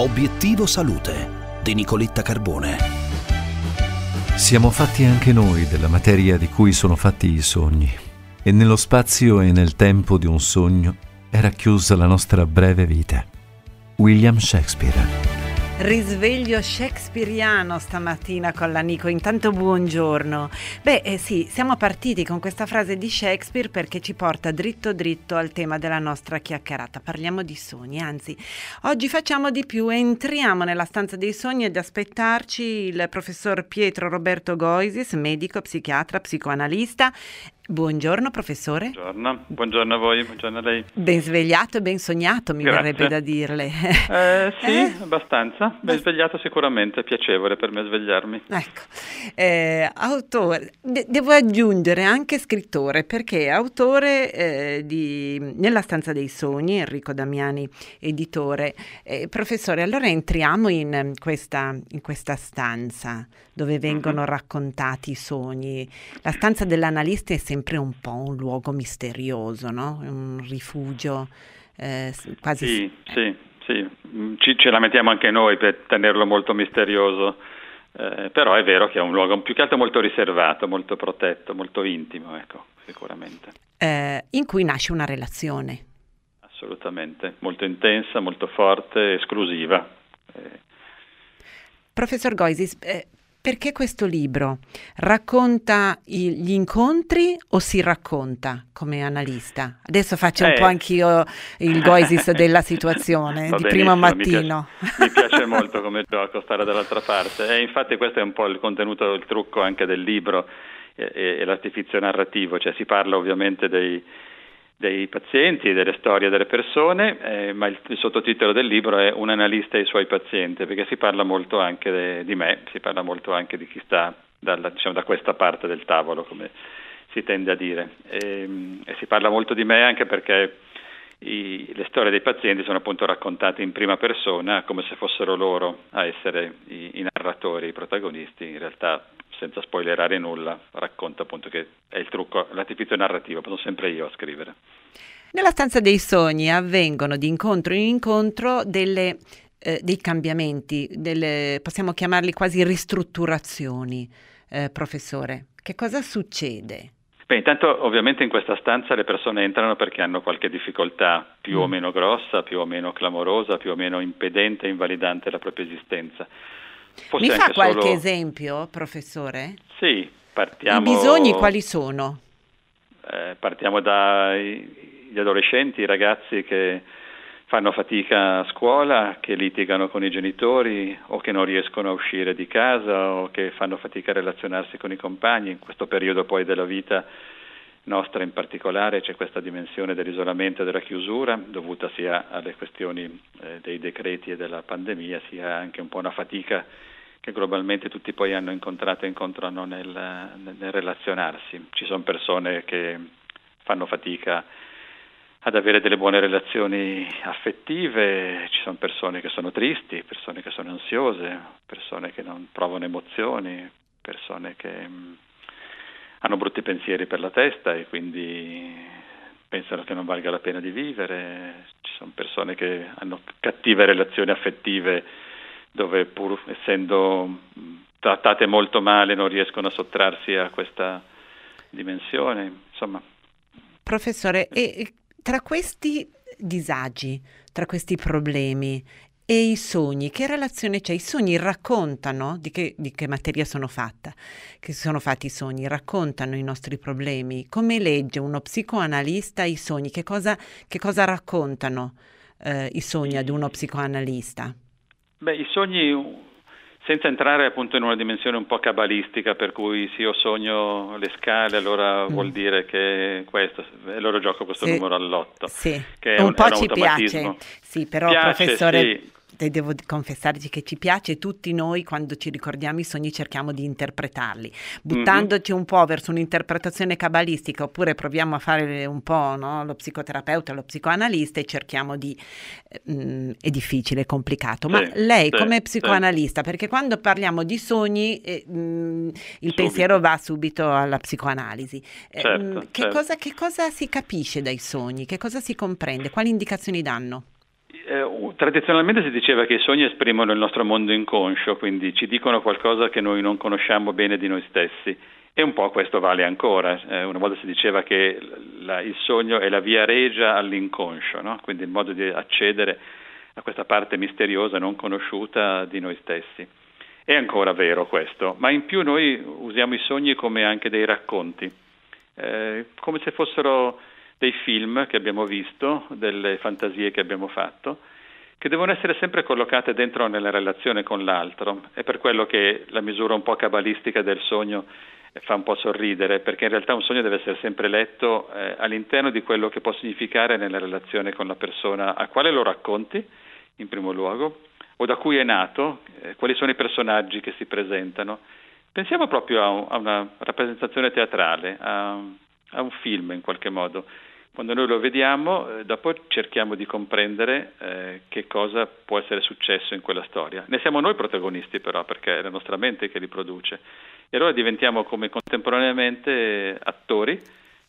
Obiettivo Salute di Nicoletta Carbone. Siamo fatti anche noi della materia di cui sono fatti i sogni. E nello spazio e nel tempo di un sogno è racchiusa la nostra breve vita. William Shakespeare. Risveglio shakespeariano stamattina con l'Anico. Intanto buongiorno. Beh, eh sì, siamo partiti con questa frase di Shakespeare perché ci porta dritto dritto al tema della nostra chiacchierata. Parliamo di sogni, anzi, oggi facciamo di più. Entriamo nella stanza dei sogni ed aspettarci il professor Pietro Roberto Goisis, medico, psichiatra, psicoanalista Buongiorno professore. Buongiorno. buongiorno, a voi, buongiorno a lei. Ben svegliato e ben sognato mi Grazie. verrebbe da dirle. Eh, sì, Eh? abbastanza. Ben svegliato sicuramente, è piacevole per me svegliarmi. Ecco, eh, autore, de- devo aggiungere anche scrittore perché è autore eh, di Nella stanza dei sogni, Enrico Damiani, editore. Eh, professore, allora entriamo in questa, in questa stanza dove vengono raccontati i sogni. La stanza dell'analista è sempre un po' un luogo misterioso, no? Un rifugio eh, quasi... Sì, sì, sì. Mm, Ci, ce la mettiamo anche noi per tenerlo molto misterioso. Eh, però è vero che è un luogo più che altro molto riservato, molto protetto, molto intimo, ecco, sicuramente. eh, in cui nasce una relazione. Assolutamente. Molto intensa, molto forte, esclusiva. Eh, Professor Goisis, eh, perché questo libro racconta i- gli incontri o si racconta come analista? Adesso faccio un Eh. po' anch'io il Goisis della situazione di primo benissimo, mi mattino. piace- Mi piace, molto come gioco stare dall'altra parte e infatti questo è un po' il contenuto, il trucco anche del libro e- e l'artificio narrativo, cioè si parla ovviamente dei, dei pazienti, delle storie delle persone, eh, ma il, il sottotitolo del libro è Un analista e i suoi pazienti, perché si parla molto anche de- di me, si parla molto anche di chi sta dalla- diciamo, da questa parte del tavolo, come si tende a dire. E, e si parla molto di me anche perché i- le storie dei pazienti sono appunto raccontate in prima persona come se fossero loro a essere i, i narratori, i protagonisti, in realtà senza spoilerare nulla racconta appunto che è il trucco, l'artificio narrativo, sono sempre io a scrivere. Nella stanza dei sogni avvengono di incontro in incontro delle, eh, dei cambiamenti, delle, possiamo chiamarli quasi ristrutturazioni, eh, professore. Che cosa succede? Beh, intanto ovviamente in questa stanza le persone entrano perché hanno qualche difficoltà più o Mm. meno grossa, più o meno clamorosa, più o meno impedente e invalidante la propria esistenza. Forse Mi fa qualche solo- esempio, professore? Sì, partiamo... I bisogni quali sono? Eh, partiamo dagli adolescenti, i ragazzi che fanno fatica a scuola, che litigano con i genitori o che non riescono a uscire di casa o che fanno fatica a relazionarsi con i compagni. In questo periodo poi della vita nostra in particolare c'è questa dimensione dell'isolamento e della chiusura dovuta sia alle questioni eh, dei decreti e della pandemia, sia anche un po' una fatica che globalmente tutti poi hanno incontrato e incontrano nel, nel relazionarsi. Ci sono persone che fanno fatica ad avere delle buone relazioni affettive, ci sono persone che sono tristi, persone che sono ansiose, persone che non provano emozioni, persone che mh, hanno brutti pensieri per la testa e quindi pensano che non valga la pena di vivere, ci sono persone che hanno cattive relazioni affettive dove pur essendo trattate molto male non riescono a sottrarsi a questa dimensione, insomma. Professore, e tra questi disagi, tra questi problemi e i sogni, che relazione c'è? I sogni raccontano di che, di che materia sono fatta, che sono fatti i sogni, raccontano i nostri problemi. Come legge uno psicoanalista i sogni? Che cosa, che cosa raccontano eh, i sogni ad uno psicoanalista? Beh, i sogni, senza entrare appunto in una dimensione un po' cabalistica, per cui se io sogno le scale, allora Mm. vuol dire che questo, e allora gioco questo Sì. numero all'otto. Sì, che è un po' è un ci automatismo. piace. Sì, però Piace, professore, sì. Te devo confessarci che ci piace tutti noi quando ci ricordiamo i sogni cerchiamo di interpretarli, buttandoci un po' verso un'interpretazione cabalistica oppure proviamo a fare un po' no, lo psicoterapeuta, lo psicoanalista e cerchiamo di... eh, mm, è difficile, è complicato, ma Sì, lei sì, come sì. psicoanalista, perché quando parliamo di sogni eh, mm, il Subito. pensiero va subito alla psicoanalisi. Eh, Certo, mm, che, certo. cosa, che cosa si capisce dai sogni? Che cosa si comprende? Quali indicazioni danno? Eh, tradizionalmente si diceva che i sogni esprimono il nostro mondo inconscio, quindi ci dicono qualcosa che noi non conosciamo bene di noi stessi. E un po' questo vale ancora. Eh, una volta si diceva che la, il sogno è la via regia all'inconscio, no? quindi il modo di accedere a questa parte misteriosa, non conosciuta di noi stessi. È ancora vero questo, ma in più noi usiamo i sogni come anche dei racconti, eh, come se fossero dei film che abbiamo visto, delle fantasie che abbiamo fatto, che devono essere sempre collocate dentro nella relazione con l'altro. È per quello che la misura un po' cabalistica del sogno fa un po' sorridere, perché in realtà un sogno deve essere sempre letto eh, all'interno di quello che può significare nella relazione con la persona a quale lo racconti, in primo luogo, o da cui è nato, eh, quali sono i personaggi che si presentano. Pensiamo proprio a, a una rappresentazione teatrale, a, a, un film in qualche modo. Quando noi lo vediamo, eh, dopo cerchiamo di comprendere eh, che cosa può essere successo in quella storia. Ne siamo noi protagonisti però, perché è la nostra mente che li produce. E allora diventiamo come contemporaneamente attori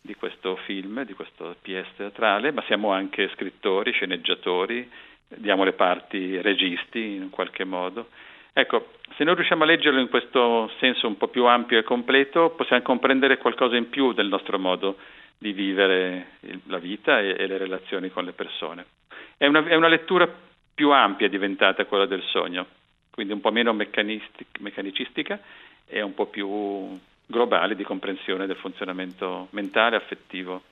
di questo film, di questo PS teatrale, ma siamo anche scrittori, sceneggiatori, diamo le parti registi in qualche modo. Ecco, se noi riusciamo a leggerlo in questo senso un po' più ampio e completo, possiamo comprendere qualcosa in più del nostro modo di vivere la vita e, e le relazioni con le persone. È una, è una, lettura più ampia diventata quella del sogno, quindi un po' meno meccanicistica e un po' più globale di comprensione del funzionamento mentale affettivo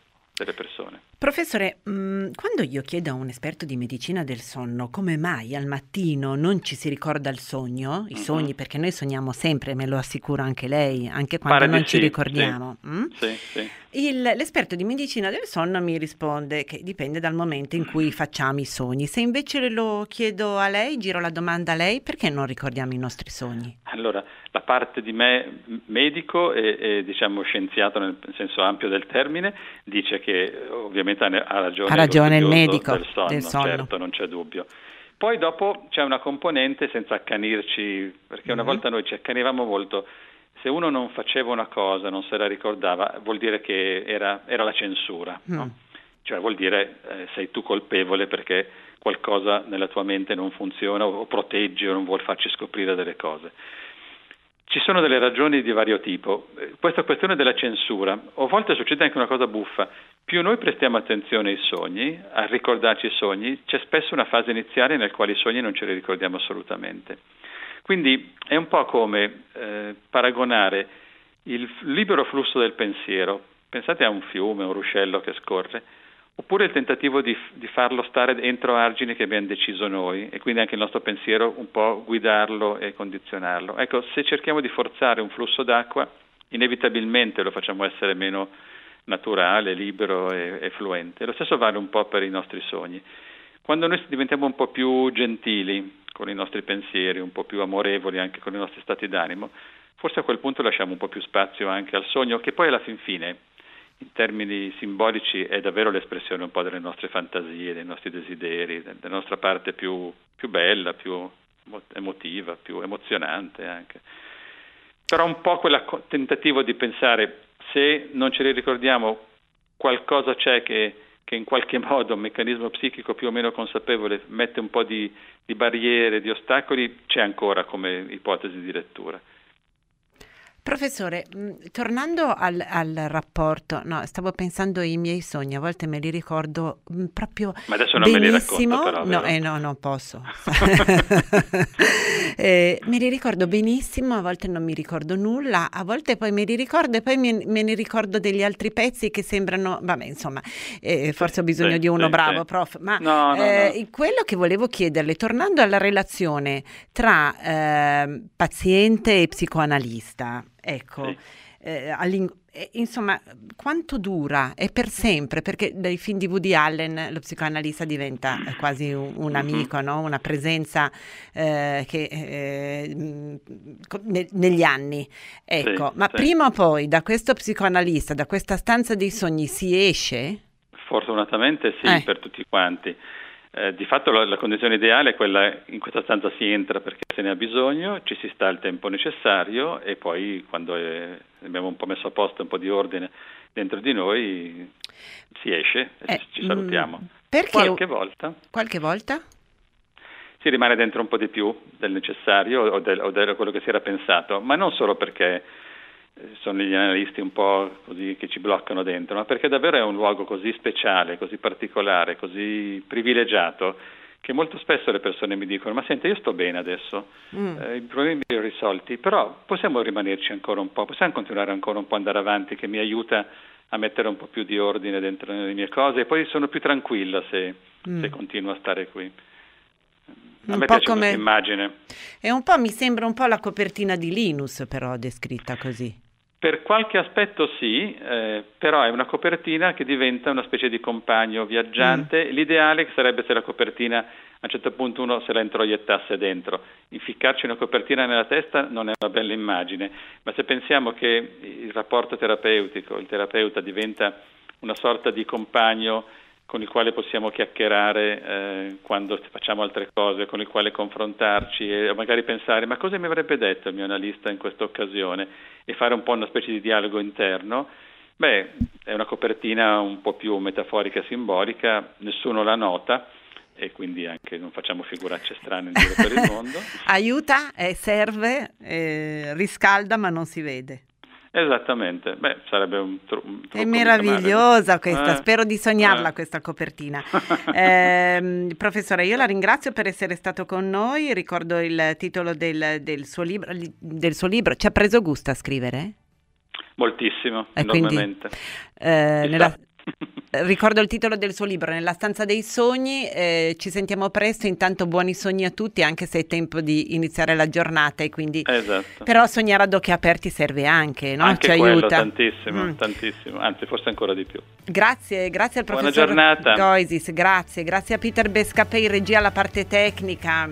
delle persone. Professore, mm, quando io chiedo a un esperto di medicina del sonno come mai al mattino non ci si ricorda il sogno, i mm-hmm. sogni, perché noi sogniamo sempre, me lo assicura anche lei, anche quando Pare non ci sì, ricordiamo. Sì. Mm? Sì, sì. Il, l'esperto di medicina del sonno mi risponde che dipende dal momento in cui facciamo i sogni. Se invece lo chiedo a lei, giro la domanda a lei, perché non ricordiamo i nostri sogni? Allora, la parte di me medico e, e diciamo scienziato nel senso ampio del termine dice che ovviamente ha ragione, ha ragione il medico del sonno, del sonno, certo, non c'è dubbio. Poi dopo c'è una componente senza accanirci, perché una mm-hmm. volta noi ci accanivamo molto se uno non faceva una cosa, non se la ricordava, vuol dire che era, era la censura, mm. no? cioè vuol dire eh, sei tu colpevole perché qualcosa nella tua mente non funziona o proteggi o non vuol farci scoprire delle cose. Ci sono delle ragioni di vario tipo. Eh, questa questione della censura, a volte succede anche una cosa buffa. Più noi prestiamo attenzione ai sogni, a ricordarci i sogni, c'è spesso una fase iniziale nel quale i sogni non ce li ricordiamo assolutamente. Quindi è un po' come eh, paragonare il libero flusso del pensiero, pensate a un fiume, un ruscello che scorre, oppure il tentativo di, di, farlo stare entro argini che abbiamo deciso noi e quindi anche il nostro pensiero un po' guidarlo e condizionarlo. Ecco, se cerchiamo di forzare un flusso d'acqua, inevitabilmente lo facciamo essere meno naturale, libero e, e fluente. Lo stesso vale un po' per i nostri sogni. Quando noi diventiamo un po' più gentili, con i nostri pensieri, un po' più amorevoli anche con i nostri stati d'animo, forse a quel punto lasciamo un po' più spazio anche al sogno, che poi alla fin fine, in termini simbolici, è davvero l'espressione un po' delle nostre fantasie, dei nostri desideri, della nostra parte più, più bella, più emotiva, più emozionante anche. Però un po' quel tentativo di pensare se non ce li ricordiamo qualcosa c'è che che in qualche modo un meccanismo psichico più o meno consapevole mette un po' di, di barriere, di ostacoli, c'è ancora come ipotesi di lettura. Professore, mm, tornando al, al, rapporto, no, stavo pensando ai miei sogni, a volte me li ricordo mm, proprio Ma adesso non benissimo. me li racconto però, no, eh, no, non posso. eh, me li ricordo benissimo, a volte non mi ricordo nulla, a volte poi me li ricordo e poi me, me ne ricordo degli altri pezzi che sembrano, vabbè, insomma, eh, forse ho bisogno sì, di uno sì, bravo, sì. prof, ma no, no, eh, no. quello che volevo chiederle, tornando alla relazione tra eh, paziente e psicoanalista, Ecco, sì. eh, eh, insomma, quanto dura? È per sempre, perché dai film di Woody Allen lo psicoanalista diventa quasi un, un amico, no? una presenza eh, che, eh, ne, negli anni. Ecco, sì, ma sì. prima o poi da questo psicoanalista, da questa stanza dei sogni si esce? Fortunatamente sì, eh. per tutti quanti. Eh, di fatto la, la, condizione ideale è quella in questa stanza si entra perché se ne ha bisogno, ci si sta il tempo necessario e poi quando è, abbiamo un po' messo a posto un po' di ordine dentro di noi si esce e eh, ci salutiamo. Mh, Perché? Qualche volta. Qualche volta? Si rimane dentro un po' di più del necessario o, del, o di quello che si era pensato, ma non solo perché eh, sono gli analisti un po' così che ci bloccano dentro, ma perché davvero è un luogo così speciale, così particolare, così privilegiato che molto spesso le persone mi dicono ma senti io sto bene adesso, mm. eh, i problemi li ho risolti, però possiamo rimanerci ancora un po', possiamo continuare ancora un po' ad andare avanti che mi aiuta a mettere un po' più di ordine dentro le mie cose e poi sono più tranquilla se, mm. se continuo a stare qui. A un me piace come... immagine. È un po', mi sembra un po' la copertina di Linus però descritta così. Per qualche aspetto sì, eh, però è una copertina che diventa una specie di compagno viaggiante. Mm. L'ideale sarebbe se la copertina a un certo punto uno se la introiettasse dentro. Inficcarci una copertina nella testa non è una bella immagine, ma se pensiamo che il rapporto terapeutico, il terapeuta diventa una sorta di compagno con il quale possiamo chiacchierare eh, quando facciamo altre cose, con il quale confrontarci e magari pensare ma cosa mi avrebbe detto il mio analista in questa occasione e fare un po' una specie di dialogo interno, beh, è una copertina un po' più metaforica, simbolica, nessuno la nota e quindi anche non facciamo figuracce strane in giro per il mondo. Aiuta, eh, serve, eh, riscalda ma non si vede. Esattamente, beh, sarebbe un, tru- un trucco. È meravigliosa questa, eh. spero di sognarla eh. questa copertina. eh, professore, io la ringrazio per essere stato con noi, ricordo il titolo del, del, suo, libro, del suo libro, ci ha preso gusto a scrivere? Moltissimo, enormemente. Quindi, eh, nella, Ricordo il titolo del suo libro, Nella stanza dei sogni. Eh, ci sentiamo presto. Intanto buoni sogni a tutti, anche se è tempo di iniziare la giornata. E quindi... Esatto. Però sognare ad occhi aperti serve anche, no? Anche ci quello, aiuta. tantissimo, mm. tantissimo, anzi forse ancora di più. Grazie, grazie al professor Buona giornata. Goisis, grazie. Grazie a Peter Bescapè in regia alla parte tecnica.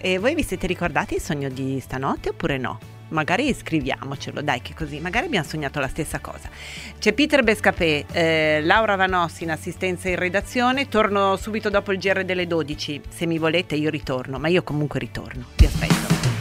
E voi vi siete ricordati il sogno di stanotte oppure no? Magari scriviamocelo, dai che così, magari abbiamo sognato la stessa cosa. C'è Peter Bescapè, eh, Laura Vanossi in assistenza in redazione, torno subito dopo il GR delle 12, se mi volete io ritorno, ma io comunque ritorno, vi aspetto.